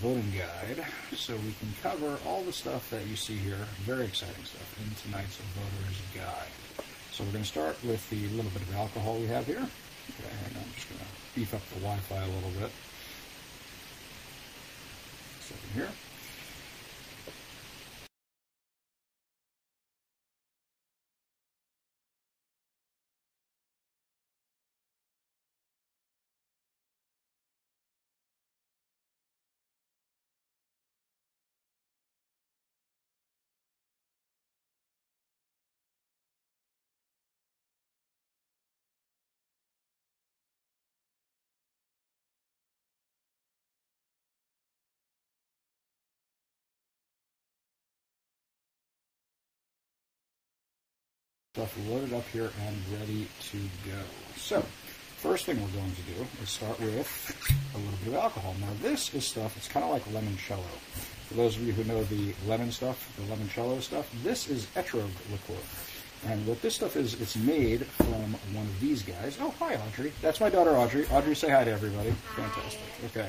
voting guide so we can cover all the stuff that you see here, very exciting stuff, in tonight's voter's guide. So we're going to start with the little bit of alcohol we have here. Okay, I'm just going to beef up the Wi-Fi a little bit. Second here. Stuff loaded up here and ready to go. So, first thing we're going to do is start with a little bit of alcohol. Now, this is stuff, it's kind of like limoncello. For those of you who know the lemon stuff, the limoncello stuff, this is etrog liqueur. And what this stuff is, it's made from one of these guys. Oh, hi, Audrey. That's my daughter, Audrey. Audrey, say hi to everybody. Fantastic. Okay.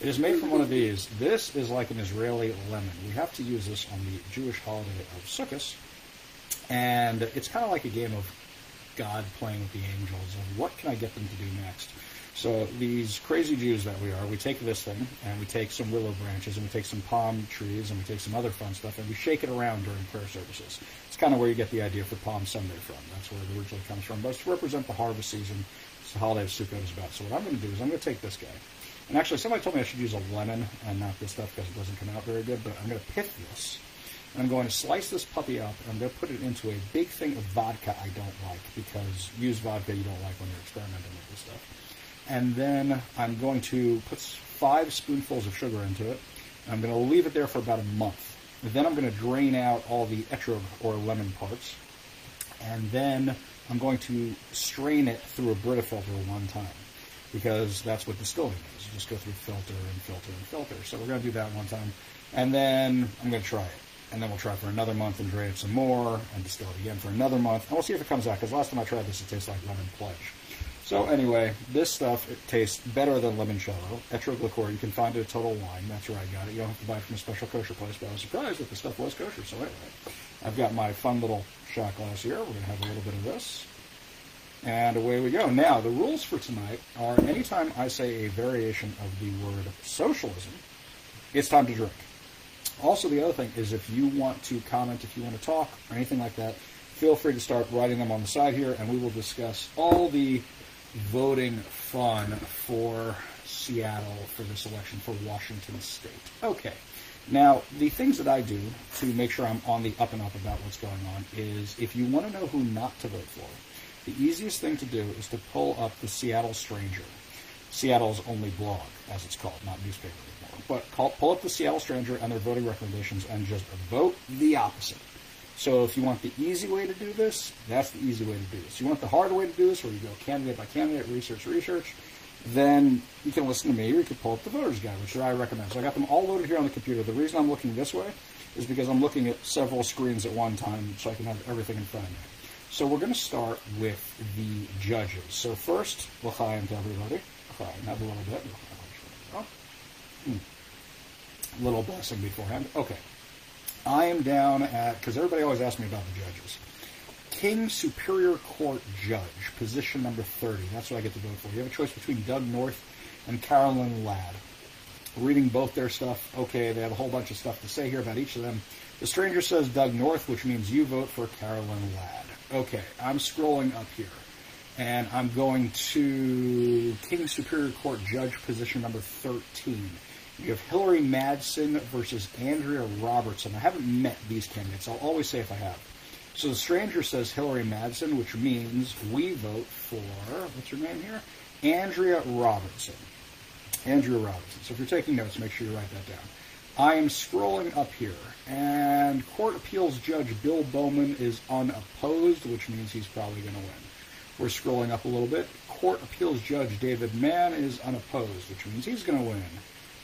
It is made from one of these. This is like an Israeli lemon. We have to use this on the Jewish holiday of Sukkot and it's kind of like a game of God playing with the angels of what can I get them to do next. So these crazy Jews that we are, we take this thing and we take some willow branches and we take some palm trees and we take some other fun stuff and we shake it around during prayer services. It's kind of where you get the idea for Palm Sunday from. That's where it originally comes from. But it's to represent the harvest season. It's the holiday of Sukkot is about. So what I'm going to do is I'm going to take this guy. And actually, somebody told me I should use a lemon and not this stuff because it doesn't come out very good. But I'm going to pith this I'm going to slice this puppy up and I'm going to put it into a big thing of vodka I don't like because use vodka you don't like when you're experimenting with this stuff. And then I'm going to put five spoonfuls of sugar into it. I'm going to leave it there for about a month. And then I'm going to drain out all the etrog or lemon parts. And then I'm going to strain it through a Brita filter one time because that's what distilling is. You just go through filter and filter and filter. So we're going to do that one time. And then I'm going to try it and then we'll try for another month and drain it some more and distill it again for another month. And we'll see if it comes out, because last time I tried this, it tastes like lemon pledge. So anyway, this stuff, it tastes better than limoncello. Etrog liqueur, you can find it at Total Wine. That's where I got it. You don't have to buy it from a special kosher place, but I was surprised that the stuff was kosher. So anyway, I've got my fun little shot glass here. We're going to have a little bit of this. And away we go. Now, the rules for tonight are anytime I say a variation of the word socialism, it's time to drink. Also, the other thing is if you want to comment, if you want to talk, or anything like that, feel free to start writing them on the side here, and we will discuss all the voting fun for Seattle for this election for Washington State. Okay. Now, the things that I do to make sure I'm on the up and up about what's going on is if you want to know who not to vote for, the easiest thing to do is to pull up the Seattle Stranger, Seattle's only blog, as it's called, not newspaper but call, pull up the Seattle Stranger and their voting recommendations and just vote the opposite. So if you want the easy way to do this, that's the easy way to do this. You want the hard way to do this, where you go candidate by candidate, research, research, then you can listen to me or you can pull up the voter's guide, which I recommend. So I got them all loaded here on the computer. The reason I'm looking this way is because I'm looking at several screens at one time so I can have everything in front of me. So we're going to start with the judges. So first, l'chaim to everybody. L'chaim, have a little bit. Hmm little blessing beforehand. Okay. I am down at, because everybody always asks me about the judges. King Superior Court Judge, position number 30. That's what I get to vote for. You have a choice between Doug North and Carolyn Ladd. Reading both their stuff, okay, they have a whole bunch of stuff to say here about each of them. The stranger says Doug North, which means you vote for Carolyn Ladd. Okay, I'm scrolling up here. And I'm going to King Superior Court Judge, position number 13. You have Hillary Madsen versus Andrea Robertson. I haven't met these candidates. I'll always say if I have. So the stranger says Hillary Madsen, which means we vote for, what's her name here? Andrea Robertson. Andrea Robertson. So if you're taking notes, make sure you write that down. I am scrolling up here, and Court Appeals Judge Bill Bowman is unopposed, which means he's probably going to win. We're scrolling up a little bit. Court Appeals Judge David Mann is unopposed, which means he's going to win.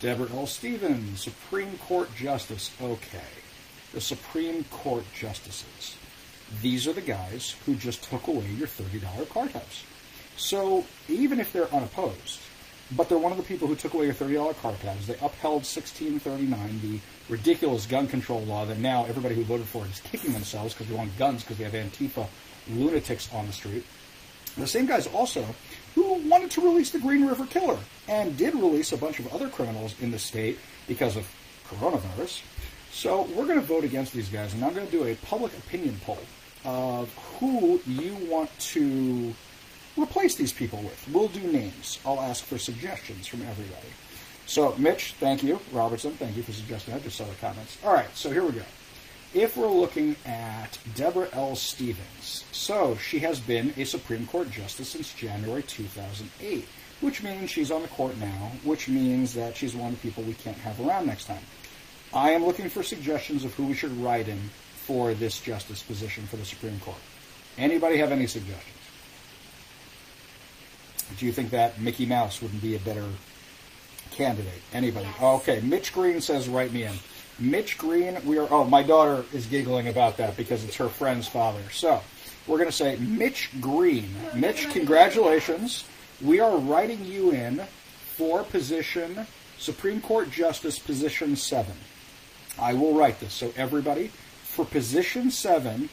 Deborah L. Stephens, Supreme Court Justice. Okay. The Supreme Court Justices. these are the guys who just took away your $30 car tabs. So even if they're unopposed, but they're one of the people who took away your $30 car tabs, they upheld 1639, the ridiculous gun control law that now everybody who voted for it is kicking themselves because they want guns because they have Antifa lunatics on the street. The same guys also who wanted to release the Green River Killer and did release a bunch of other criminals in the state because of coronavirus. So we're going to vote against these guys, and I'm going to do a public opinion poll of who you want to replace these people with. We'll do names. I'll ask for suggestions from everybody. So, Mitch, thank you. Robertson, thank you for suggesting that. Just saw the comments. All right, so here we go. If we're looking at Deborah L. Stephens, so she has been a Supreme Court justice since January 2008, which means she's on the court now, which means that she's one of the people we can't have around next time. I am looking for suggestions of who we should write in for this justice position for the Supreme Court. Anybody have any suggestions? Do you think that Mickey Mouse wouldn't be a better candidate? Anybody? Yes. Okay, Mitch Green says write me in. Mitch Green, we are. Oh, my daughter is giggling about that because it's her friend's father. So we're going to say Mitch Green. Mitch, congratulations. We are writing you in for position Supreme Court Justice position seven. I will write this. So everybody, for position seven,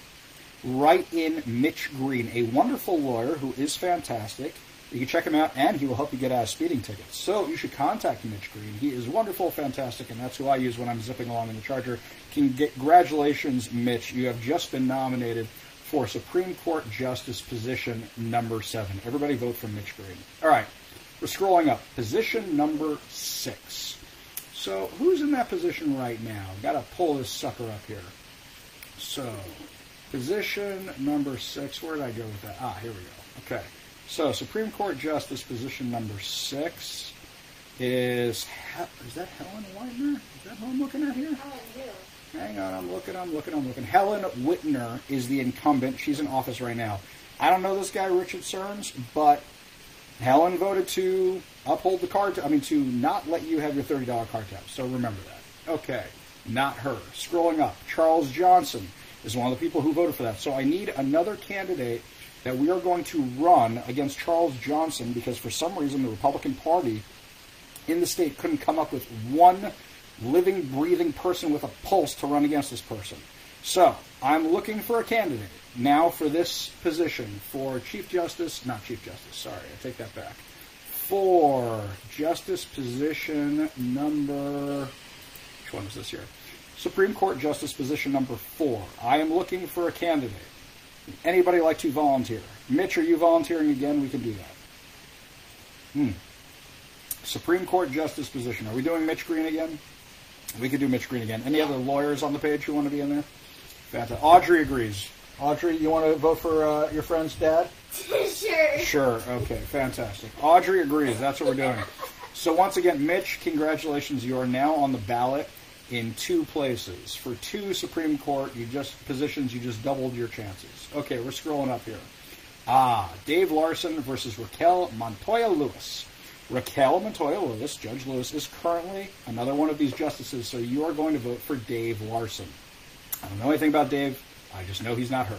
write in Mitch Green, a wonderful lawyer who is fantastic. You can check him out, and he will help you get out of speeding tickets. So you should contact Mitch Green. He is wonderful, fantastic, and that's who I use when I'm zipping along in the Charger. Congratulations, Mitch. You have just been nominated for Supreme Court Justice position number seven. Everybody vote for Mitch Green. All right, we're scrolling up. Position number six. So who's in that position right now? Got to pull this sucker up here. So, position number six. Where did I go with that? Ah, here we go. Okay. So, Supreme Court Justice position number six is is that Helen Whitener? Is that who I'm looking at here? Helen who? Hang on, I'm looking, I'm looking, I'm looking. Helen Whitener is the incumbent. She's in office right now. I don't know this guy, Richard Stearns, but Helen voted to uphold the card. I mean, to not let you have your thirty dollar card tab. So remember that. Okay, not her. Scrolling up, Charles Johnson is one of the people who voted for that. So I need another candidate that we are going to run against Charles Johnson because for some reason the Republican Party in the state couldn't come up with one living, breathing person with a pulse to run against this person. So I'm looking for a candidate now for this position for Chief Justice, not Chief Justice, sorry, I take that back. For Justice position number, which one is this here? Supreme Court Justice position number four. I am looking for a candidate. Anybody like to volunteer? Mitch, are you volunteering again? We can do that. Hmm. Supreme Court Justice position. Are we doing Mitch Green again? We could do Mitch Green again. Any other lawyers on the page who want to be in there? Fantastic. Audrey agrees. Audrey, you want to vote for uh, your friend's dad? sure. Sure. Okay. Fantastic. Audrey agrees. That's what we're doing. So once again, Mitch, congratulations. You are now on the ballot in two places for two Supreme Court. You just positions. You just doubled your chances. Okay, we're scrolling up here. Ah, Dave Larson versus Raquel Montoya Lewis. Raquel Montoya Lewis, Judge Lewis, is currently another one of these justices, so you are going to vote for Dave Larson. I don't know anything about Dave. I just know he's not her.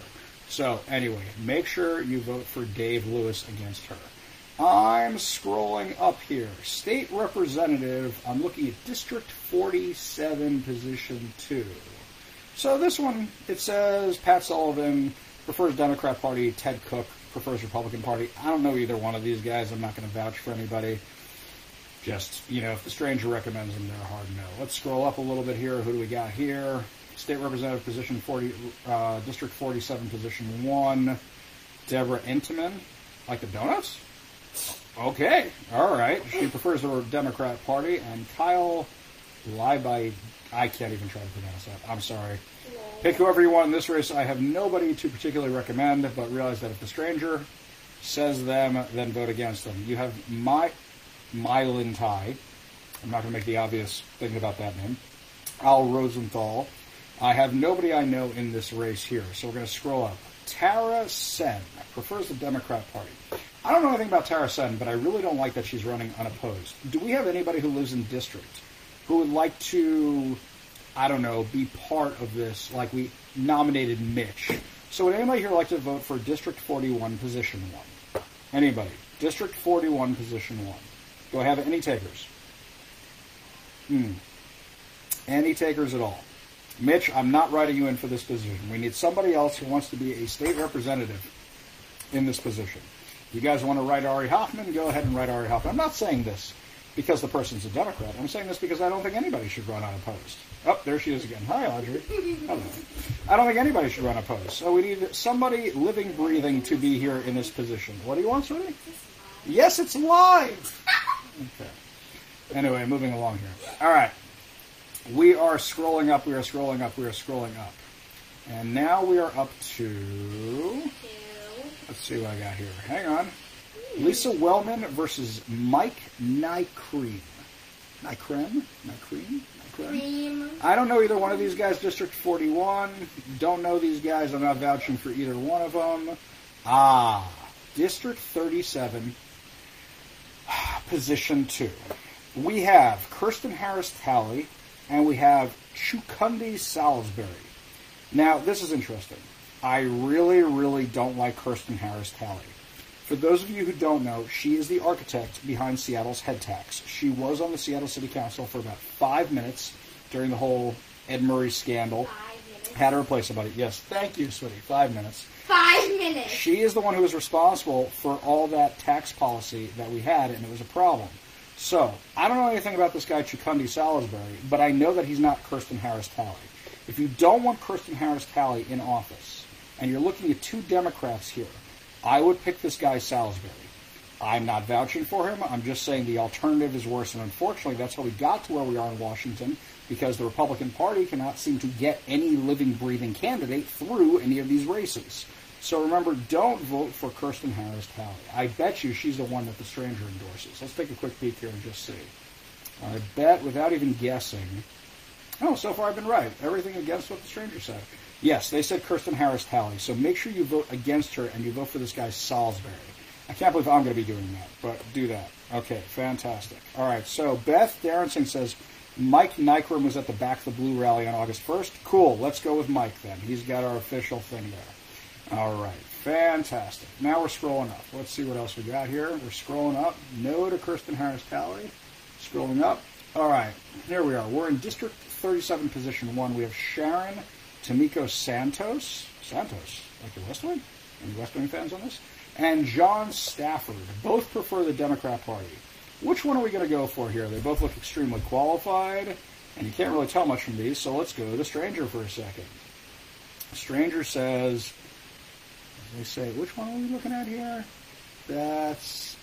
So anyway, make sure you vote for Dave Lewis against her. I'm scrolling up here. State Representative, I'm looking at District 47, Position 2. So this one, it says Pat Sullivan prefers Democrat Party, Ted Cook prefers Republican Party. I don't know either one of these guys. I'm not going to vouch for anybody. Just, you know, if the stranger recommends them, they're a hard no. Let's scroll up a little bit here. Who do we got here? State Representative Position 40, uh, District 47, Position 1, Deborah Entenman. Like the donuts? Okay, all right. She prefers the Democrat Party. And Kyle Leiby, I can't even try to pronounce that. I'm sorry. Pick whoever you want in this race. I have nobody to particularly recommend, but realize that if the stranger says them, then vote against them. You have my My-Linh Thai. I'm not going to make the obvious thing about that name. Al Rosenthal. I have nobody I know in this race here, so we're going to scroll up. Tana Senn prefers the Democrat Party. I don't know anything about Tana Senn, but I really don't like that she's running unopposed. Do we have anybody who lives in district who would like to, I don't know, be part of this? Like we nominated Mitch. So would anybody here like to vote for District 41, Position 1? Anybody? District 41, Position 1. Do I have any takers? Hmm. Any takers at all? Mitch, I'm not writing you in for this position. We need somebody else who wants to be a state representative in this position. You guys want to write Ari Hoffman? Go ahead and write Ari Hoffman. I'm not saying this because the person's a Democrat. I'm saying this because I don't think anybody should run unopposed. Oh, there she is again. Hi, Audrey. Hello. I don't think anybody should run unopposed. So we need somebody living, breathing to be here in this position. What do you want, sweetie? Yes, it's live. Okay. Anyway, moving along here. All right. We are scrolling up, we are scrolling up, we are scrolling up. And now we are up to. Two. Let's see what I got here. Hang on. Lisa Wellman versus Mike Nycream. Nycream? Nycrem? Cream. I don't know either one of these guys. District 41. Don't know these guys. I'm not vouching for either one of them. Ah, District 37, Position 2. We have Kirsten Harris Talley and we have Chukundi Salisbury. Now, this is interesting. I really, really don't like Kirsten Harris Talley. For those of you who don't know, she is the architect behind Seattle's head tax. She was on the Seattle City Council for about five minutes during the whole Ed Murray scandal. Five. Had to replace somebody. Yes, thank you, sweetie. Five minutes. Five minutes. She is the one who was responsible for all that tax policy that we had, and it was a problem. So, I don't know anything about this guy, Chukundi Salisbury, but I know that he's not Kirsten Harris Talley. If you don't want Kirsten Harris Talley in office, and you're looking at two Democrats here, I would pick this guy, Salisbury. I'm not vouching for him. I'm just saying the alternative is worse. And unfortunately, that's how we got to where we are in Washington because the Republican Party cannot seem to get any living, breathing candidate through any of these races. So remember, don't vote for Kirsten Harris Talley. I bet you she's the one that the stranger endorses. Let's take a quick peek here and just see. I bet, without even guessing, Oh, so far I've been right. Everything against what the stranger said. Yes, they said Kirsten Harris Talley. So make sure you vote against her and you vote for this guy Salisbury. I can't believe I'm going to be doing that, but do that. Okay, fantastic. All right, so Beth Darrenson says Mike Nycrum was at the Back of the Blue rally on August 1st. Cool, let's go with Mike then. He's got our official thing there. All right, fantastic. Now we're scrolling up. Let's see what else we got here. We're scrolling up. No to Kirsten Harris Talley. Scrolling up. All right, here we are. We're in District 37, Position 1. We have Sharon Tomiko Santos. Santos, like the West Wing? Any West Wing fans on this? And John Stafford. Both prefer the Democrat Party. Which one are we going to go for here? They both look extremely qualified, and you can't really tell much from these, so let's go to Stranger for a second. Stranger says, they say, which one are we looking at here? That's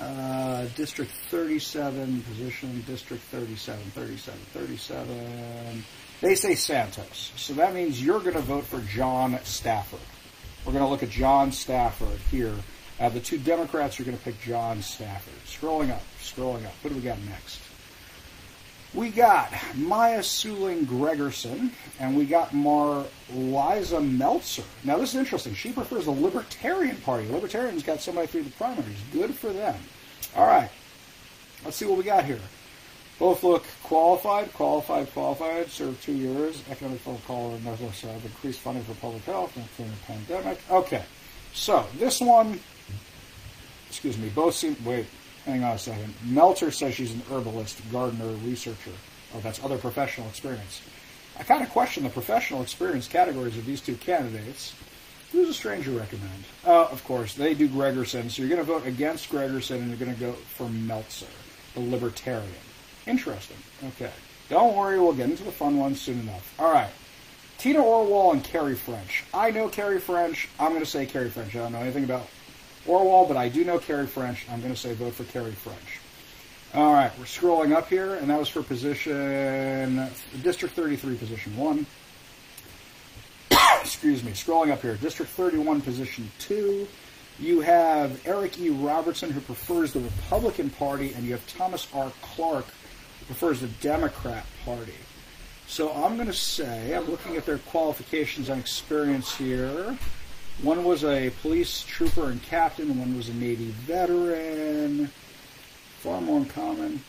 uh, District 37 position, District 37, 37, 37. They say Santos. So that means you're going to vote for John Stafford. We're going to look at John Stafford here. Uh, the two Democrats are going to pick John Stafford. Scrolling up, scrolling up. What do we got next? We got Maya Suling Gregerson, and we got Mar Liza Meltzer. Now, this is interesting. She prefers the Libertarian Party. Libertarians got somebody through the primaries. Good for them. All right. Let's see what we got here. Both look qualified, qualified, qualified, served two years, economic phone call, Northwest have increased funding for public health and the pandemic. Okay. So, this one, excuse me, both seem, wait, hang on a second. Melzer says she's an herbalist, gardener, researcher. Oh, that's other professional experience. I kind of question the professional experience categories of these two candidates. Who's a stranger recommend? Uh, of course, they do Gregerson, so you're going to vote against Gregerson and you're going to go for Melzer, the libertarian. Interesting. Okay. Don't worry, we'll get into the fun ones soon enough. All right. Tina Orwall and Carrie French. I know Carrie French. I'm going to say Carrie French. I don't know anything about Orwall, but I do know Carrie French. I'm going to say vote for Carrie French. All right, we're scrolling up here, and that was for position District 33, position one. Excuse me. Scrolling up here, District 31, position two. You have Eric E. Robertson, who prefers the Republican Party, and you have Thomas R. Clark, prefers the Democrat Party. So I'm going to say, I'm looking at their qualifications and experience here. One was a police trooper and captain, one was a Navy veteran. Far more common.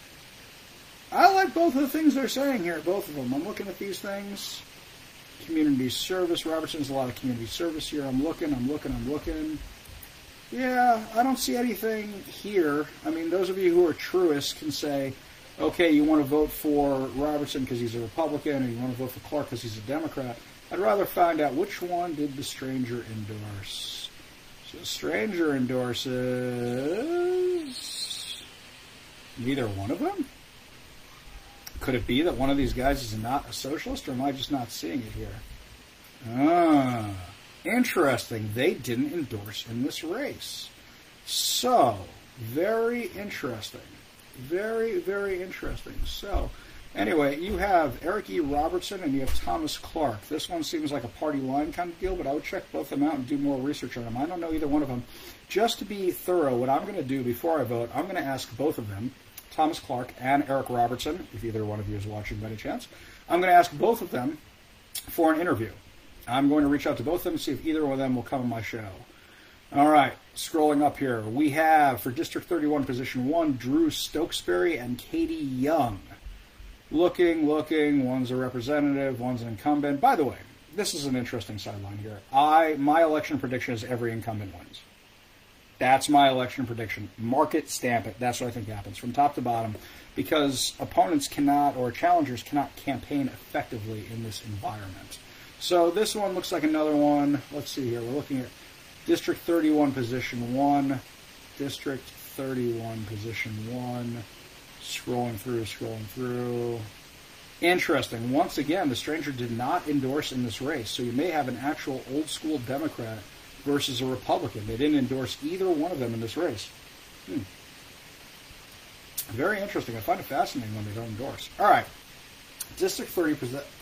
I like both of the things they're saying here, both of them. I'm looking at these things. community service. Robertson's a lot of community service here. I'm looking, I'm looking, I'm looking. Yeah, I don't see anything here. I mean, those of you who are truest can say, okay, you want to vote for Robertson because he's a Republican, or you want to vote for Clark because he's a Democrat. I'd rather find out which one did the stranger endorse. So, stranger endorses neither one of them. Could it be that one of these guys is not a socialist, or am I just not seeing it here? Ah. Interesting. They didn't endorse in this race. So, very interesting. Very, very interesting. So, anyway, you have Eric E. Robertson and you have Thomas Clark. This one seems like a party line kind of deal, but I would check both of them out and do more research on them. I don't know either one of them. Just to be thorough, what I'm going to do before I vote, I'm going to ask both of them, Thomas Clark and Eric Robertson, if either one of you is watching by any chance, I'm going to ask both of them for an interview. I'm going to reach out to both of them and see if either one of them will come on my show. All right, scrolling up here, we have for District 31, Position 1, Drew Stokesbary and Katie Young. Looking, looking, one's a representative, one's an incumbent. By the way, this is an interesting sideline here. I My election prediction is every incumbent wins. That's my election prediction. Mark it, stamp it. That's what I think happens from top to bottom because opponents cannot or challengers cannot campaign effectively in this environment. So this one looks like another one. Let's see here. We're looking at District 31, Position 1. District 31, Position 1. Scrolling through, scrolling through. Interesting. Once again, the stranger did not endorse in this race, so you may have an actual old school Democrat versus a Republican. They didn't endorse either one of them in this race. Hmm. Very interesting. I find it fascinating when they don't endorse. All right. District 30,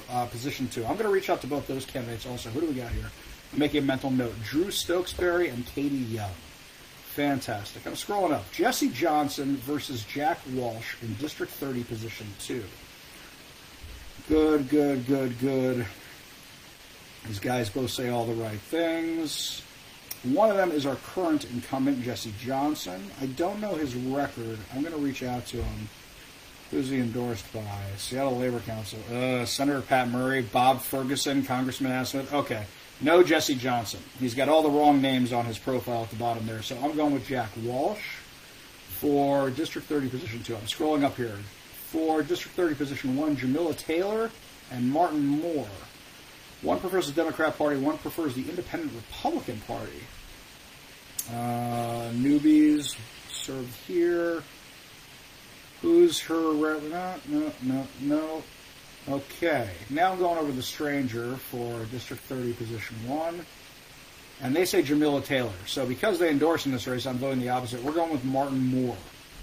uh, position two. I'm going to reach out to both those candidates also. Who do we got here? Making a mental note. Drew Stokesbary and Katie Young. Fantastic. I'm scrolling up. Jesse Johnson versus Jack Walsh in District 30, position two. Good, good, good, good. These guys both say all the right things. One of them is our current incumbent, Jesse Johnson. I don't know his record. I'm going to reach out to him. Who's he endorsed by? Seattle Labor Council. Uh, Senator Pat Murray, Bob Ferguson, Congressman Adam Smith. Okay. No Jesse Johnson. He's got all the wrong names on his profile at the bottom there. So I'm going with Jack Walsh for District 30, Position 2. I'm scrolling up here. For District 30, Position 1, Jamila Taylor and Martin Moore. One prefers the Democrat Party, one prefers the Independent Republican Party. Uh, newbies served here. Who's her? No, no, no, no. Okay, now I'm going over the stranger for District 30, Position 1. And they say Jamila Taylor. So because they endorse in this race, I'm voting the opposite. We're going with Martin Moore.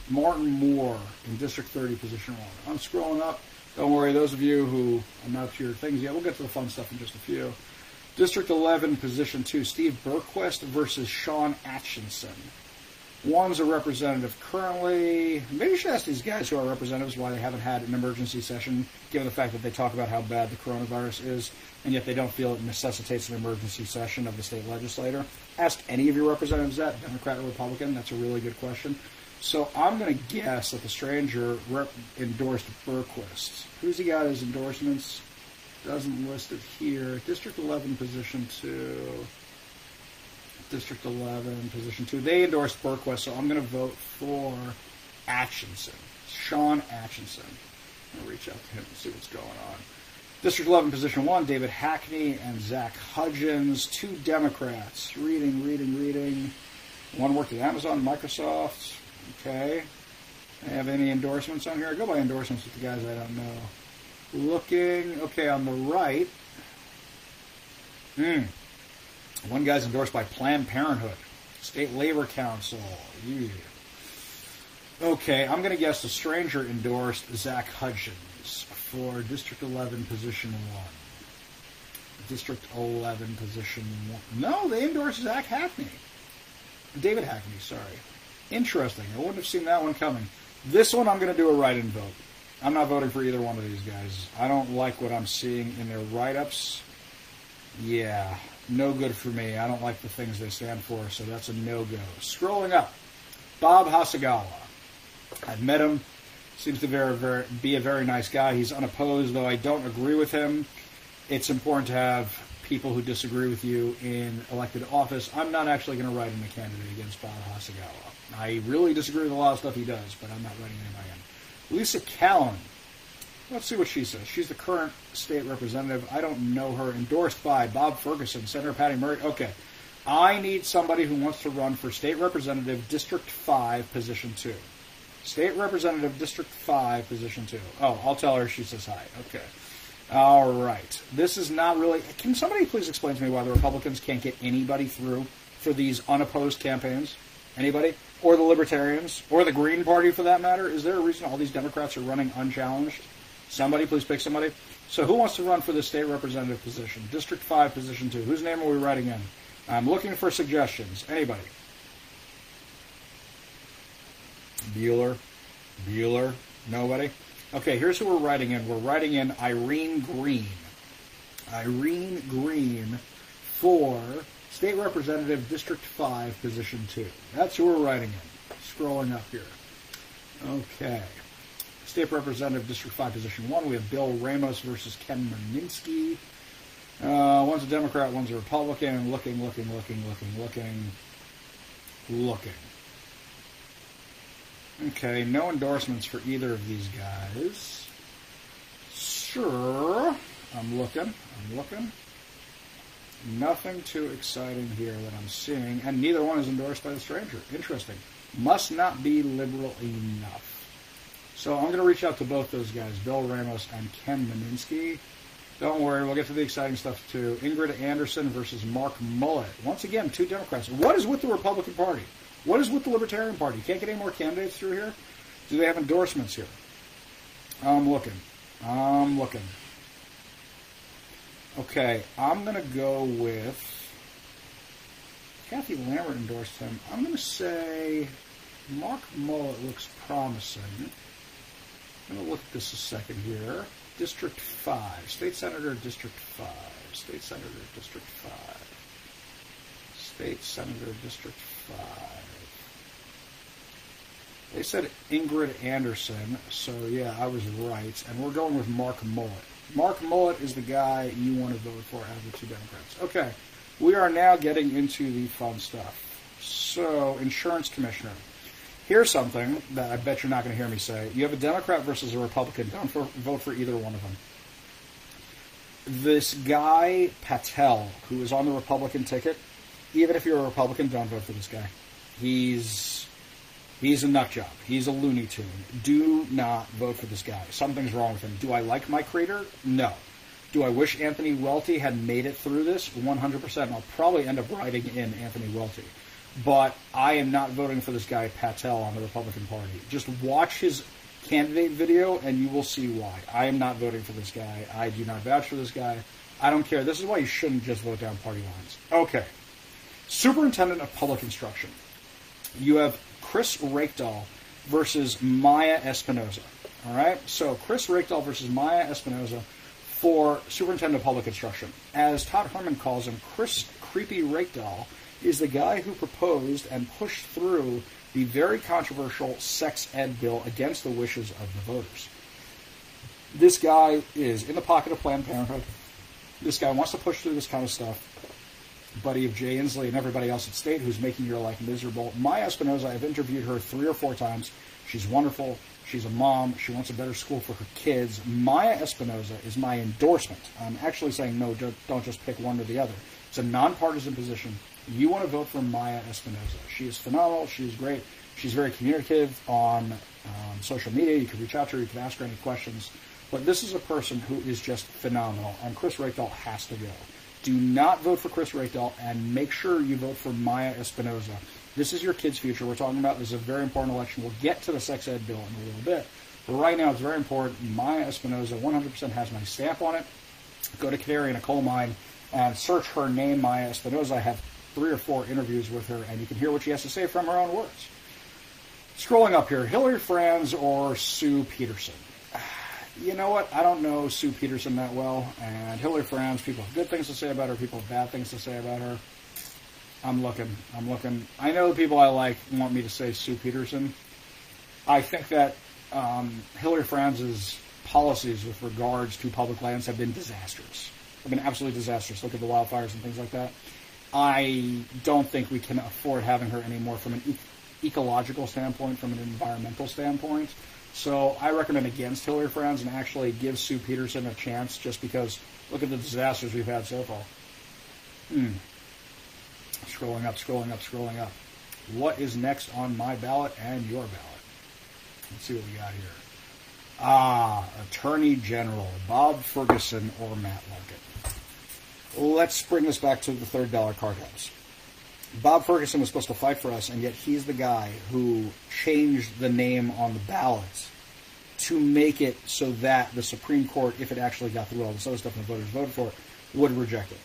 Martin Moore in District 30, Position 1. I'm scrolling up. Don't worry, those of you who are not to your things yet, we'll get to the fun stuff in just a few. District 11, Position 2, Steve Bergquist versus Sean Atchison. One's a representative currently. Maybe you should ask these guys who are representatives why they haven't had an emergency session, given the fact that they talk about how bad the coronavirus is, and yet they don't feel it necessitates an emergency session of the state legislature. Ask any of your representatives that, Democrat or Republican. That's a really good question. So I'm going to guess that the stranger rep- endorsed Bergquist. Who's he got his endorsements? Doesn't list it here. District 11, position 2. District 11, position 2. They endorsed Bergquist, so I'm going to vote for Atchison. Sean Atchison. I'm going to reach out to him and see what's going on. District 11, position 1, David Hackney and Zach Hudgins. Two Democrats. Reading, reading, reading. One worked at Amazon, Microsoft. Okay. I have any endorsements on here? I go by endorsements with the guys I don't know. Looking, okay, on the right. Hmm. One guy's endorsed by Planned Parenthood, State Labor Council. Yeah. Okay, I'm going to guess the stranger endorsed Zach Hudgins for District 11, Position 1. District 11, Position 1. No, they endorsed Zach Hackney. David Hackney, sorry. Interesting. I wouldn't have seen that one coming. This one, I'm going to do a write-in vote. I'm not voting for either one of these guys. I don't like what I'm seeing in their write-ups. Yeah, no good for me. I don't like the things they stand for, so that's a no-go. Scrolling up, Bob Hasegawa. I've met him. Seems to very, be a very nice guy. He's unopposed, though I don't agree with him. it's important to have people who disagree with you in elected office. I'm not actually going to write in a candidate against Bob Hasegawa. I really disagree with a lot of stuff he does, but I'm not writing anybody. Lisa Callan. Let's see what she says. She's the current state representative. I don't know her. Endorsed by Bob Ferguson, Senator Patty Murray. Okay. I need somebody who wants to run for state representative, District 5, position 2. State representative, District 5, position 2. Oh, I'll tell her she says hi. Okay. All right. This is not really. Can somebody please explain to me why the Republicans can't get anybody through for these unopposed campaigns? Anybody? Or the Libertarians? Or the Green Party for that matter? Is there a reason all these Democrats are running unchallenged? Somebody, please pick somebody. So, who wants to run for the state representative position? District 5, position 2. Whose name are we writing in? I'm looking for suggestions. Anybody? Bueller? Bueller? Nobody? Okay, here's who we're writing in. We're writing in Irene Green. Irene Green for State Representative District 5, Position 2. That's who we're writing in. Scrolling up here. Okay. State Representative District 5, Position 1, we have Bill Ramos versus Ken Moninski. Uh, one's a Democrat, one's a Republican. Looking, looking, looking, looking, looking, looking. Okay, no endorsements for either of these guys. Sure. I'm looking. I'm looking. Nothing too exciting here that I'm seeing, and neither one is endorsed by the stranger. Interesting. Must not be liberal enough. So I'm going to reach out to both those guys, Bill Ramos and Ken Moninski. Don't worry, we'll get to the exciting stuff too. Ingrid Anderson versus Mark Mullet. Once again, two Democrats. What is with the Republican Party? What is with the Libertarian Party? Can't get any more candidates through here? Do they have endorsements here? I'm looking. I'm looking. Okay, I'm going to go with. Kathy Lambert endorsed him. I'm going to say Mark Mullet looks promising. I'm going to look at this a second here. District 5. State Senator, District 5. State Senator, District 5. State Senator, District 5. They said Ingrid Anderson, so yeah, I was right. And we're going with Mark Mullet. Mark Mullet is the guy you want to vote for out of the two Democrats. Okay, we are now getting into the fun stuff. So, insurance commissioner. Here's something that I bet you're not going to hear me say. You have a Democrat versus a Republican. Don't for, vote for either one of them. This guy, Patel, who is on the Republican ticket, even if you're a Republican, don't vote for this guy. He's He's a nut job. He's a Looney Tune. Do not vote for this guy. Something's wrong with him. Do I like Mike Kreidler? No. Do I wish Anthony Welty had made it through this? 100%. I'll probably end up writing in Anthony Welty. But I am not voting for this guy, Patel, on the Republican Party. Just watch his candidate video and you will see why. I am not voting for this guy. I do not vouch for this guy. I don't care. This is why you shouldn't just vote down party lines. Okay. Superintendent of Public Instruction. You have Chris Reykdal versus Maia Espinoza. All right, so Chris Reykdal versus Maia Espinoza for Superintendent of Public Instruction. As Todd Herman calls him, Chris Creepy Reykdal is the guy who proposed and pushed through the very controversial sex ed bill against the wishes of the voters. This guy is in the pocket of Planned Parenthood. This guy wants to push through this kind of stuff buddy of Jay Inslee and everybody else at State who's making your life miserable. Maia Espinoza, I've interviewed her three or four times. She's wonderful. She's a mom. She wants a better school for her kids. Maia Espinoza is my endorsement. I'm actually saying no, don't just pick one or the other. It's a nonpartisan position. You want to vote for Maia Espinoza. She is phenomenal. She's great. She's very communicative on um, social media. You can reach out to her. You can ask her any questions. But this is a person who is just phenomenal, and Chris Reykdal has to go do not vote for Chris Reykdal and make sure you vote for Maia Espinoza. This is your kid's future. We're talking about this is a very important election. We'll get to the sex ed bill in a little bit. But right now, it's very important. Maia Espinoza 100% has my stamp on it. Go to Canary in a Coal Mine and search her name, Maia Espinoza. I have three or four interviews with her, and you can hear what she has to say from her own words. Scrolling up here, Hilary Franz or Sue Pederson you know what? I don't know Sue Pederson that well, and Hilary Franz. People have good things to say about her. People have bad things to say about her. I'm looking. I'm looking. I know the people I like want me to say Sue Pederson. I think that um, Hilary Franz's policies with regards to public lands have been disastrous. have been absolutely disastrous. Look at the wildfires and things like that. I don't think we can afford having her anymore from an e- ecological standpoint, from an environmental standpoint. So I recommend against Hilary Franz and actually give Sue Pederson a chance just because look at the disasters we've had so far. Hmm. Scrolling up, scrolling up, scrolling up. What is next on my ballot and your ballot? Let's see what we got here. Ah, Attorney General Bob Ferguson or Matt Larkin. Let's bring this back to the third dollar card house. Bob Ferguson was supposed to fight for us, and yet he's the guy who changed the name on the ballots to make it so that the Supreme Court, if it actually got through all this other stuff and the voters voted for it, would reject it.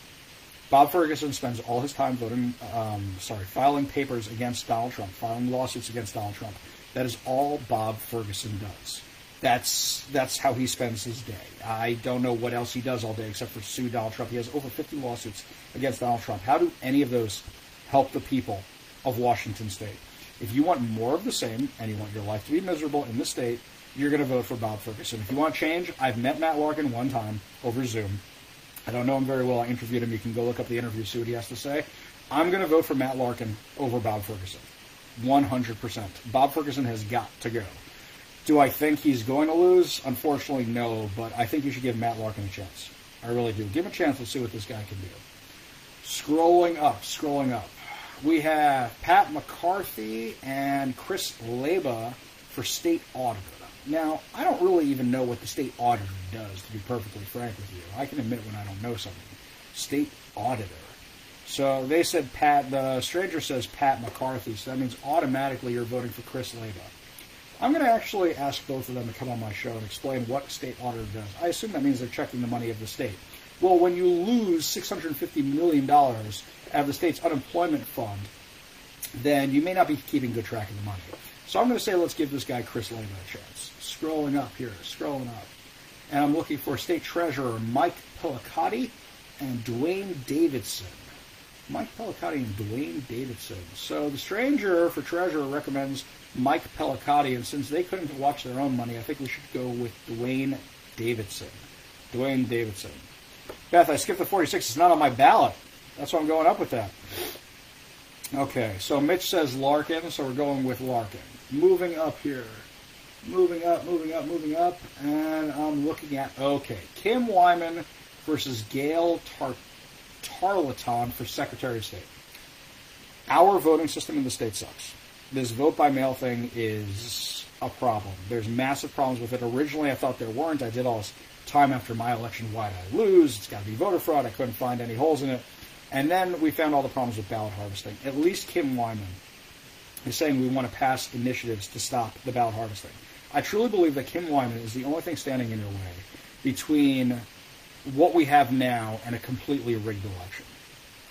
Bob Ferguson spends all his time voting, um, sorry, filing papers against Donald Trump, filing lawsuits against Donald Trump. That is all Bob Ferguson does. That's that's how he spends his day. I don't know what else he does all day except for sue Donald Trump. He has over 50 lawsuits against Donald Trump. How do any of those help the people of Washington State? If you want more of the same and you want your life to be miserable in the state, you're going to vote for Bob Ferguson. If you want change, I've met Matt Larkin one time over Zoom. I don't know him very well. I interviewed him. You can go look up the interview, see what he has to say. I'm going to vote for Matt Larkin over Bob Ferguson. 100%. Bob Ferguson has got to go. Do I think he's going to lose? Unfortunately, no, but I think you should give Matt Larkin a chance. I really do. Give him a chance. Let's see what this guy can do. Scrolling up, scrolling up. We have Pat McCarthy and Chris Leyba for state auditor. Now, I don't really even know what the state auditor does, to be perfectly frank with you. I can admit when I don't know something. State auditor. So they said Pat, the stranger says Pat McCarthy, so that means automatically you're voting for Chris Leyba. I'm going to actually ask both of them to come on my show and explain what state auditor does. I assume that means they're checking the money of the state. Well, when you lose $650 million out of the state's unemployment fund, then you may not be keeping good track of the money. So I'm going to say let's give this guy Chris Leyba a chance. Scrolling up here, scrolling up. And I'm looking for State Treasurer Mike Pellicciotti and Duane Davidson. Mike Pellicciotti and Duane Davidson. So the stranger for treasurer recommends Mike Pellicciotti, and since they couldn't watch their own money, I think we should go with Duane Davidson. Duane Davidson. Beth, I skipped the 46. It's not on my ballot. That's why I'm going up with that. Okay, so Mitch says Larkin, so we're going with Larkin. Moving up here. Moving up, moving up, moving up. And I'm looking at, okay, Kim Wyman versus Gael Tar- Tarleton for Secretary of State. Our voting system in the state sucks. This vote by mail thing is a problem. There's massive problems with it. Originally, I thought there weren't. I did all this time after my election. Why did I lose? It's got to be voter fraud. I couldn't find any holes in it. And then we found all the problems with ballot harvesting. At least Kim Wyman is saying we want to pass initiatives to stop the ballot harvesting. I truly believe that Kim Wyman is the only thing standing in your way between what we have now and a completely rigged election.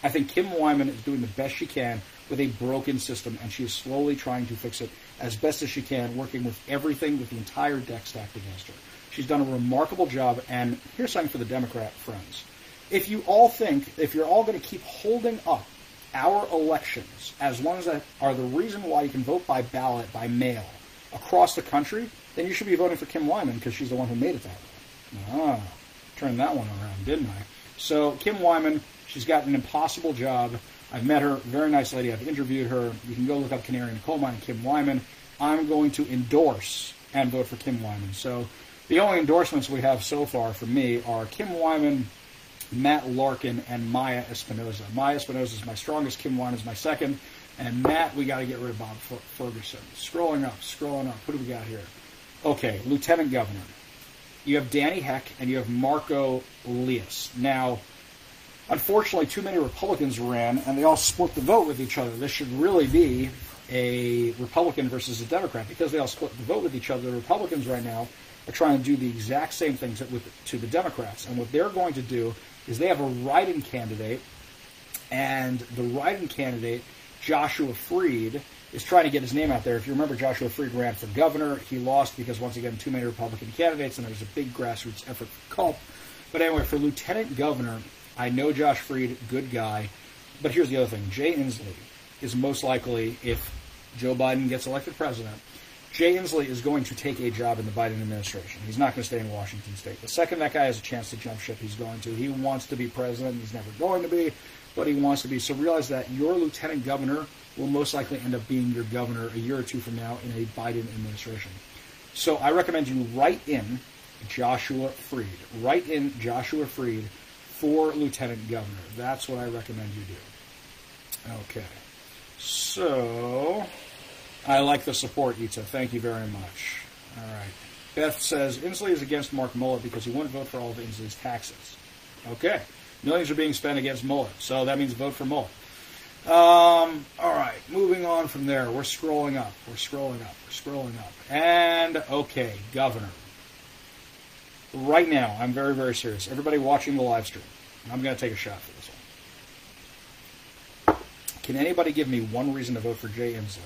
I think Kim Wyman is doing the best she can with a broken system, and she is slowly trying to fix it as best as she can, working with everything, with the entire deck stacked against her. She's done a remarkable job, and here's something for the Democrat friends. If you all think, if you're all going to keep holding up our elections as ones that are the reason why you can vote by ballot, by mail, across the country, then you should be voting for Kim Wyman because she's the one who made it that way. Ah, turned that one around, didn't I? So Kim Wyman, she's got an impossible job. I've met her, very nice lady. I've interviewed her. You can go look up Canary in the Coal Mine, Kim Wyman. I'm going to endorse and vote for Kim Wyman. So the only endorsements we have so far from me are Kim Wyman, Matt Larkin, and Maia Espinoza. Maia Espinoza is my strongest. Kim Wyman is my second. And Matt, we got to get rid of Bob Ferguson. Scrolling up, scrolling up. What do we got here? Okay, Lieutenant Governor. You have Denny Heck and you have Marko Liias. Now, unfortunately, too many Republicans ran and they all split the vote with each other. This should really be a Republican versus a Democrat because they all split the vote with each other. The Republicans right now are trying to do the exact same things with, to the Democrats. And what they're going to do is they have a write-in candidate, and the write-in candidate, Joshua Freed, is trying to get his name out there. If you remember, Joshua Freed ran for governor. He lost because, once again, too many Republican candidates, and there was a big grassroots effort for Culp. But anyway, for lieutenant governor, I know Josh Freed, good guy. But here's the other thing Jay Inslee is most likely, if Joe Biden gets elected president, Jay Inslee is going to take a job in the Biden administration. He's not going to stay in Washington state. The second that guy has a chance to jump ship, he's going to. He wants to be president. He's never going to be, but he wants to be. So realize that your lieutenant governor will most likely end up being your governor a year or two from now in a Biden administration. So I recommend you write in Joshua Freed. Write in Joshua Freed for lieutenant governor. That's what I recommend you do. Okay. So I like the support, Ita. Thank you very much. All right. Beth says Inslee is against Mark Mullet because he wouldn't vote for all of Inslee's taxes. Okay. Millions are being spent against Mullet, so that means vote for Mullet. Um, all right, moving on from there. We're scrolling up. We're scrolling up. We're scrolling up. And, okay, governor. Right now, I'm very, very serious. Everybody watching the live stream, I'm going to take a shot for this one. Can anybody give me one reason to vote for Jay Inslee?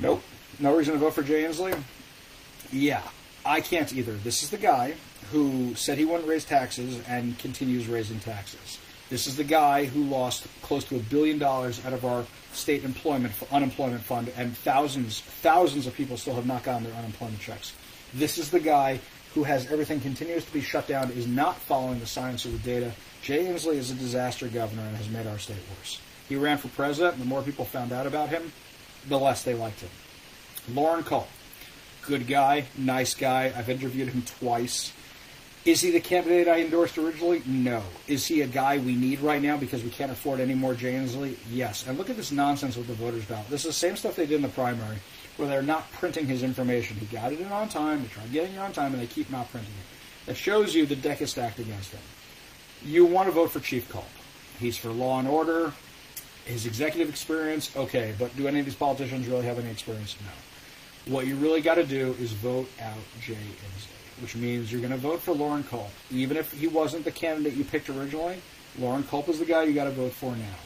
Nope. No reason to vote for Jay Inslee? Yeah, I can't either. This is the guy who said he wouldn't raise taxes and continues raising taxes. This is the guy who lost close to a billion dollars out of our state employment unemployment fund, and thousands, thousands of people still have not gotten their unemployment checks. This is the guy who has everything continues to be shut down, is not following the science or the data. Jay Inslee is a disaster governor and has made our state worse. He ran for president, and the more people found out about him, the less they liked him. Loren Culp, good guy, nice guy. I've interviewed him twice. Is he the candidate I endorsed originally? No. Is he a guy we need right now because we can't afford any more Jay Inslee? Yes. And look at this nonsense with the voters ballot. This is the same stuff they did in the primary, where they're not printing his information. He got it in on time, they tried getting it on time, and they keep not printing it. That shows you the deck is stacked against him. You want to vote for Chief Culp. He's for law and order. His executive experience, okay, but do any of these politicians really have any experience? No. What you really got to do is vote out Jay Inslee, which means you're going to vote for Loren Culp. Even if he wasn't the candidate you picked originally, Loren Culp is the guy you got to vote for now.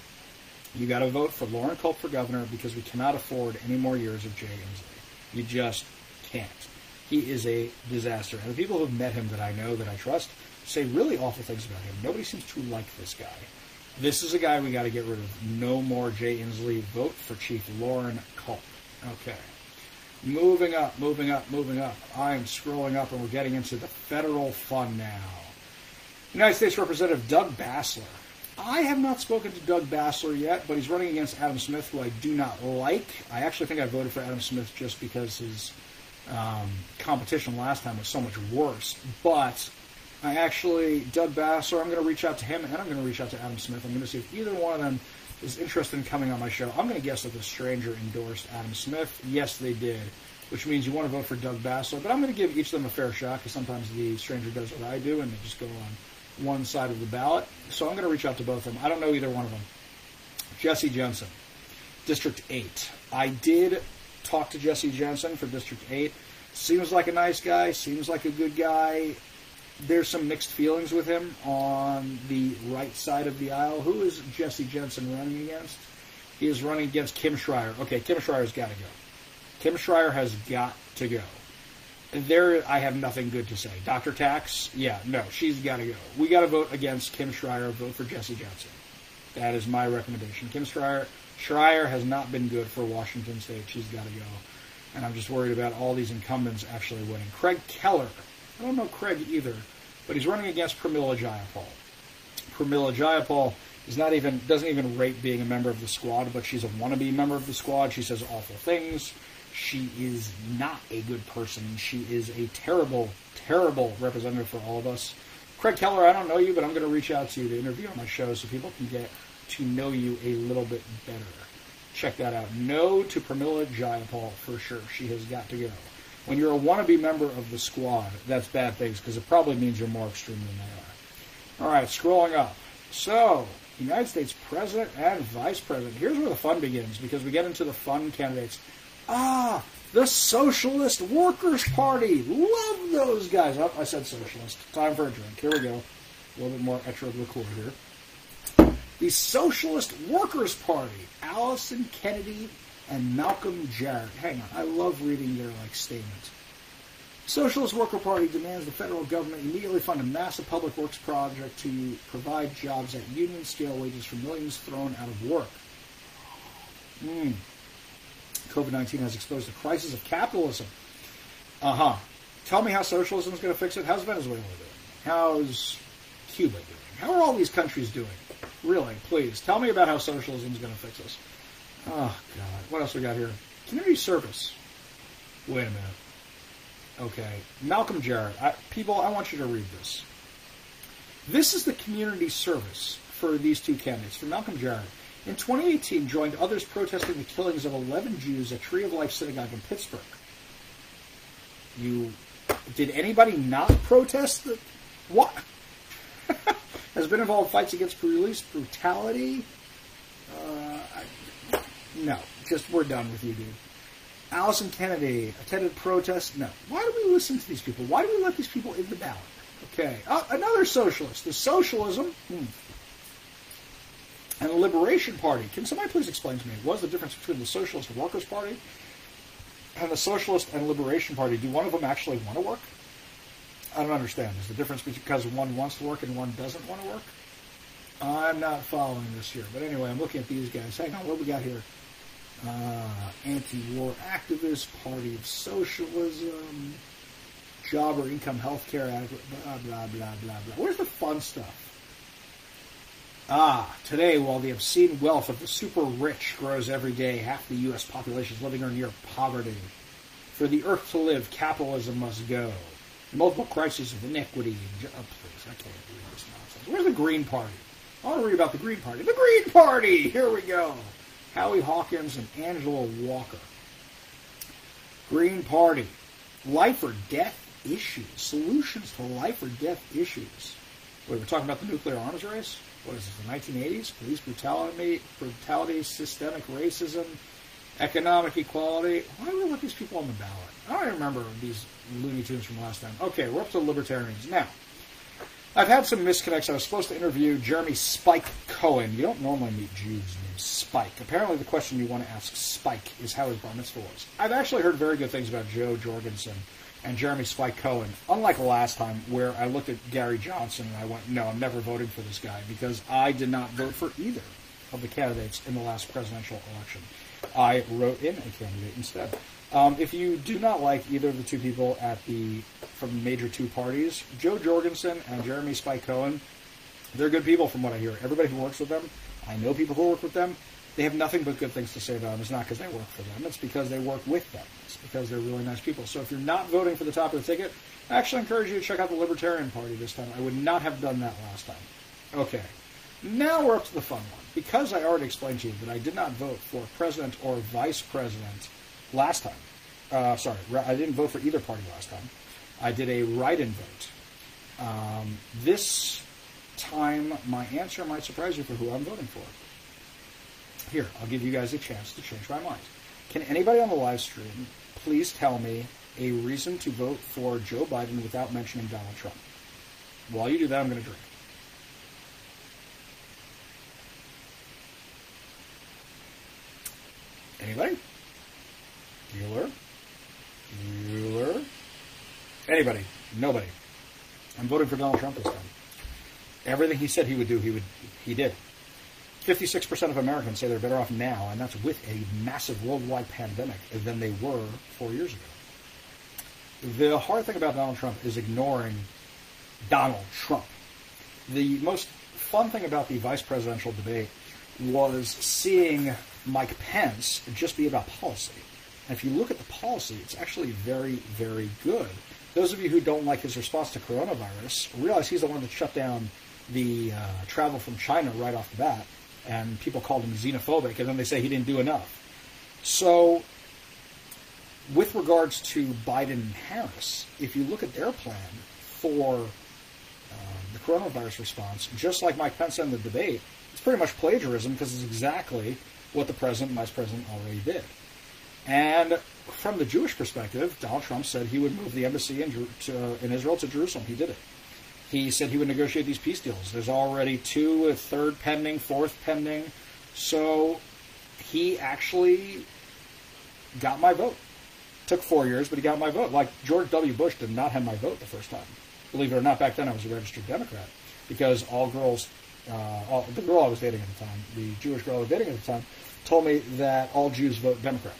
You got to vote for Loren Culp for governor because we cannot afford any more years of Jay Inslee. You just can't. He is a disaster. And the people who have met him that I know, that I trust, say really awful things about him. Nobody seems to like this guy. This is a guy we got to get rid of. No more Jay Inslee. Vote for Chief Loren Culp. Okay. Moving up, moving up, moving up. I'm scrolling up and we're getting into the federal fund now. United States Representative Doug Basler. I have not spoken to Doug Basler yet, but he's running against Adam Smith, who I do not like. I actually think I voted for Adam Smith just because his um, competition last time was so much worse. But I actually, Doug Basler, I'm going to reach out to him and I'm going to reach out to Adam Smith. I'm going to see if either one of them is interested in coming on my show. I'm going to guess that the stranger endorsed Adam Smith. Yes, they did, which means you want to vote for Doug Basler. But I'm going to give each of them a fair shot because sometimes the stranger does what I do and they just go on one side of the ballot. So I'm going to reach out to both of them. I don't know either one of them. Jesse Jensen, District 8. I did talk to Jesse Jensen for District 8. Seems like a nice guy, seems like a good guy there's some mixed feelings with him on the right side of the aisle. Who is Jesse Jensen running against? He is running against Kim Schrier. Okay, Kim Schrier's got to go. Kim Schrier has got to go. There, I have nothing good to say. Dr. Tax, yeah, no, she's got to go. We got to vote against Kim Schrier. Vote for Jesse Jensen. That is my recommendation. Kim Schrier, Schrier has not been good for Washington State. She's got to go. And I'm just worried about all these incumbents actually winning. Craig Keller I don't know Craig either, but he's running against Pramila Jayapal. Pramila Jayapal is not even doesn't even rate being a member of the squad, but she's a wannabe member of the squad. She says awful things. She is not a good person. She is a terrible, terrible representative for all of us. Craig Keller, I don't know you, but I'm going to reach out to you to interview on my show so people can get to know you a little bit better. Check that out. No to Pramila Jayapal for sure. She has got to go. When you're a wannabe member of the squad, that's bad things because it probably means you're more extreme than they are. All right, scrolling up. So, United States President and Vice President. Here's where the fun begins because we get into the fun candidates. Ah, the Socialist Workers Party. Love those guys. Oh, I said socialist. Time for a drink. Here we go. A little bit more extra liqueur here. The Socialist Workers Party. Alyson Kennedy and Malcolm Jarrett. Hang on, I love reading their like statements. Socialist Worker Party demands the federal government immediately fund a massive public works project to provide jobs at union scale wages for millions thrown out of work. Mm. COVID 19 has exposed the crisis of capitalism. Uh huh. Tell me how socialism is going to fix it. How's Venezuela doing? How's Cuba doing? How are all these countries doing? Really, please. Tell me about how socialism is going to fix us. Oh, God. What else we got here? Community service. Wait a minute. Okay. Malcolm Jarrett. I, people, I want you to read this. This is the community service for these two candidates, for Malcolm Jarrett. In 2018, joined others protesting the killings of 11 Jews at Tree of Life Synagogue in Pittsburgh. You did anybody not protest the what? Has been involved in fights against police brutality. Uh, I, no, just we're done with you, dude. Alyson Kennedy attended protest. No. Why do we listen to these people? Why do we let these people in the ballot? Okay. Uh, another socialist. The socialism hmm. and the Liberation Party. Can somebody please explain to me what's the difference between the Socialist and Workers' Party and the Socialist and Liberation Party? Do one of them actually want to work? I don't understand. Is the difference because one wants to work and one doesn't want to work? I'm not following this here. But anyway, I'm looking at these guys. Hang on, what we got here? Uh, anti-war activist, Party of Socialism, Job or Income Health Care blah, blah, blah, blah, blah. Where's the fun stuff? Ah, today, while the obscene wealth of the super rich grows every day, half the U.S. population is living or near poverty. For the earth to live, capitalism must go. multiple crises of inequity. oh, please, I can't read this nonsense. Where's the Green Party? I want to read about the Green Party. The Green Party! Here we go. Howie Hawkins and Angela Walker. Green Party. Life or death issues. Solutions to life or death issues. Wait, we're talking about the nuclear arms race? What is this, the 1980s? Police brutality, brutality, systemic racism, economic equality. Why do we let these people on the ballot? I don't remember these Looney Tunes from last time. Okay, we're up to libertarians. Now, I've had some misconnects. I was supposed to interview Jeremy Spike Cohen. You don't normally meet Jews named Spike. Apparently, the question you want to ask Spike is how his bar mitzvah was. I've actually heard very good things about Jo Jorgensen and Jeremy Spike Cohen. Unlike last time, where I looked at Gary Johnson and I went, no, I'm never voting for this guy because I did not vote for either of the candidates in the last presidential election. I wrote in a candidate instead. Um, if you do not like either of the two people at the from major two parties, Jo Jorgensen and Jeremy Spike Cohen, they're good people from what I hear. Everybody who works with them, I know people who work with them. They have nothing but good things to say about them. It's not because they work for them. It's because they work with them. It's because they're really nice people. So if you're not voting for the top of the ticket, I actually encourage you to check out the Libertarian Party this time. I would not have done that last time. Okay. Now we're up to the fun one. Because I already explained to you that I did not vote for president or vice president last time. Uh, sorry, I didn't vote for either party last time. I did a write-in vote. Um, this time, my answer might surprise you for who I'm voting for. Here, I'll give you guys a chance to change my mind. Can anybody on the live stream please tell me a reason to vote for Joe Biden without mentioning Donald Trump? While you do that, I'm going to drink. Anybody? Bueller? Bueller? Anybody? Nobody. I'm voting for Donald Trump this time. Everything he said he would do, he would he did. 56% of Americans say they're better off now, and that's with a massive worldwide pandemic than they were four years ago. The hard thing about Donald Trump is ignoring Donald Trump. The most fun thing about the vice presidential debate was seeing Mike Pence just be about policy. And if you look at the policy, it's actually very, very good. Those of you who don't like his response to coronavirus realize he's the one that shut down the uh, travel from China right off the bat, and people called him xenophobic, and then they say he didn't do enough. So, with regards to Biden and Harris, if you look at their plan for uh, the coronavirus response, just like Mike Pence in the debate, it's pretty much plagiarism because it's exactly what the president and vice president already did. And from the Jewish perspective, Donald Trump said he would move the embassy in, to, in Israel to Jerusalem. He did it. He said he would negotiate these peace deals. There's already two, a third pending, fourth pending. So he actually got my vote. Took four years, but he got my vote. Like George W. Bush did not have my vote the first time. Believe it or not, back then I was a registered Democrat because all girls, uh, all, the girl I was dating at the time, the Jewish girl I was dating at the time, told me that all Jews vote Democrat.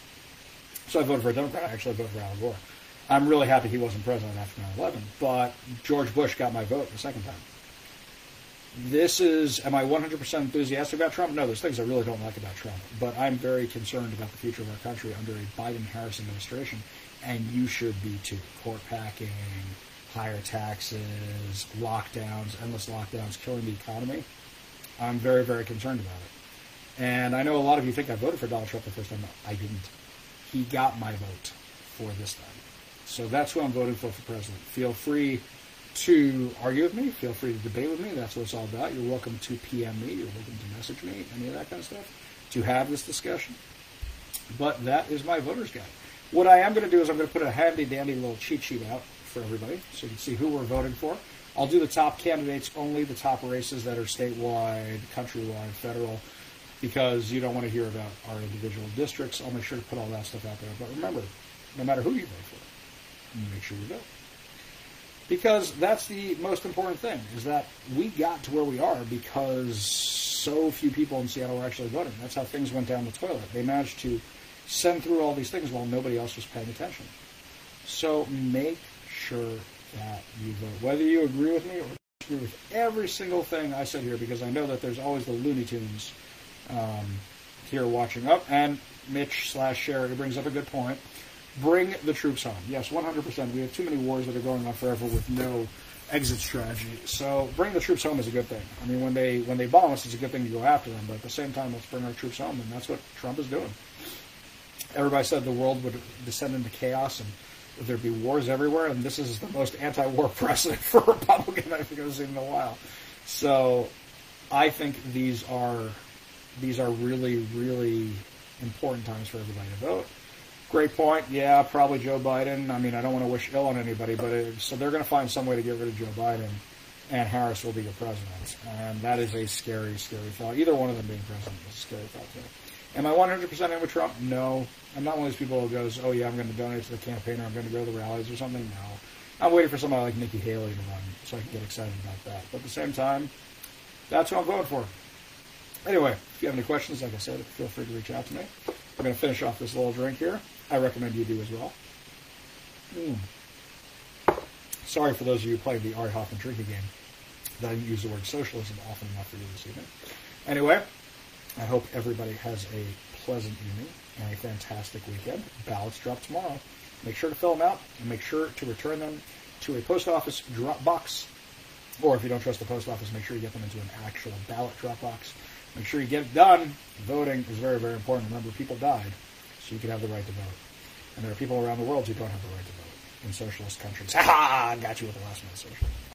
So I voted for a Democrat. I actually voted for Al Gore. I'm really happy he wasn't president after 9/11, but George Bush got my vote the second time. This is, am I 100% enthusiastic about Trump? No, there's things I really don't like about Trump, but I'm very concerned about the future of our country under a Biden-Harris administration, and you should be too. Court packing, higher taxes, lockdowns, endless lockdowns, killing the economy. I'm very, very concerned about it. And I know a lot of you think I voted for Donald Trump the first time. I didn't. He got my vote for this time. So that's who I'm voting for for president. Feel free to argue with me. Feel free to debate with me. That's what it's all about. You're welcome to PM me. You're welcome to message me, any of that kind of stuff, to have this discussion. But that is my voter's guide. What I am going to do is I'm going to put a handy dandy little cheat sheet out for everybody so you can see who we're voting for. I'll do the top candidates only, the top races that are statewide, countrywide, federal, because you don't want to hear about our individual districts. I'll make sure to put all that stuff out there. But remember, no matter who you vote for, make sure you vote because that's the most important thing is that we got to where we are because so few people in Seattle were actually voting. That's how things went down the toilet. They managed to send through all these things while nobody else was paying attention. So make sure that you vote, whether you agree with me or agree with every single thing I said here, because I know that there's always the Looney Tunes um, here watching up. And Mitch slash Sherry brings up a good point bring the troops home. Yes, 100%. We have too many wars that are going on forever with no exit strategy. So bring the troops home is a good thing. I mean, when they when they bomb us, it's a good thing to go after them. But at the same time, let's bring our troops home, and that's what Trump is doing. Everybody said the world would descend into chaos and there'd be wars everywhere, and this is the most anti-war president for a Republican I think I've seen in a while. So I think these are these are really really important times for everybody to vote. Great point. Yeah, probably Joe Biden. I mean, I don't want to wish ill on anybody, but it, so they're going to find some way to get rid of Joe Biden, and Harris will be your president. And that is a scary, scary thought. Either one of them being president is a scary thought to me. Am I 100% in with Trump? No. I'm not one of those people who goes, oh, yeah, I'm going to donate to the campaign or I'm going to go to the rallies or something. No. I'm waiting for somebody like Nikki Haley to run so I can get excited about that. But at the same time, that's what I'm voting for. Anyway, if you have any questions, like I said, feel free to reach out to me. I'm going to finish off this little drink here. I recommend you do as well. Mm. Sorry for those of you who played the Ari Hoffman drinking game that I didn't use the word socialism often enough for you this evening. Anyway, I hope everybody has a pleasant evening and a fantastic weekend. Ballots drop tomorrow. Make sure to fill them out and make sure to return them to a post office drop box. Or if you don't trust the post office, make sure you get them into an actual ballot drop box. Make sure you get it done. Voting is very, very important. Remember, people died so you can have the right to vote. And there are people around the world who don't have the right to vote in socialist countries. Ha ha! I got you with the last minute socialism.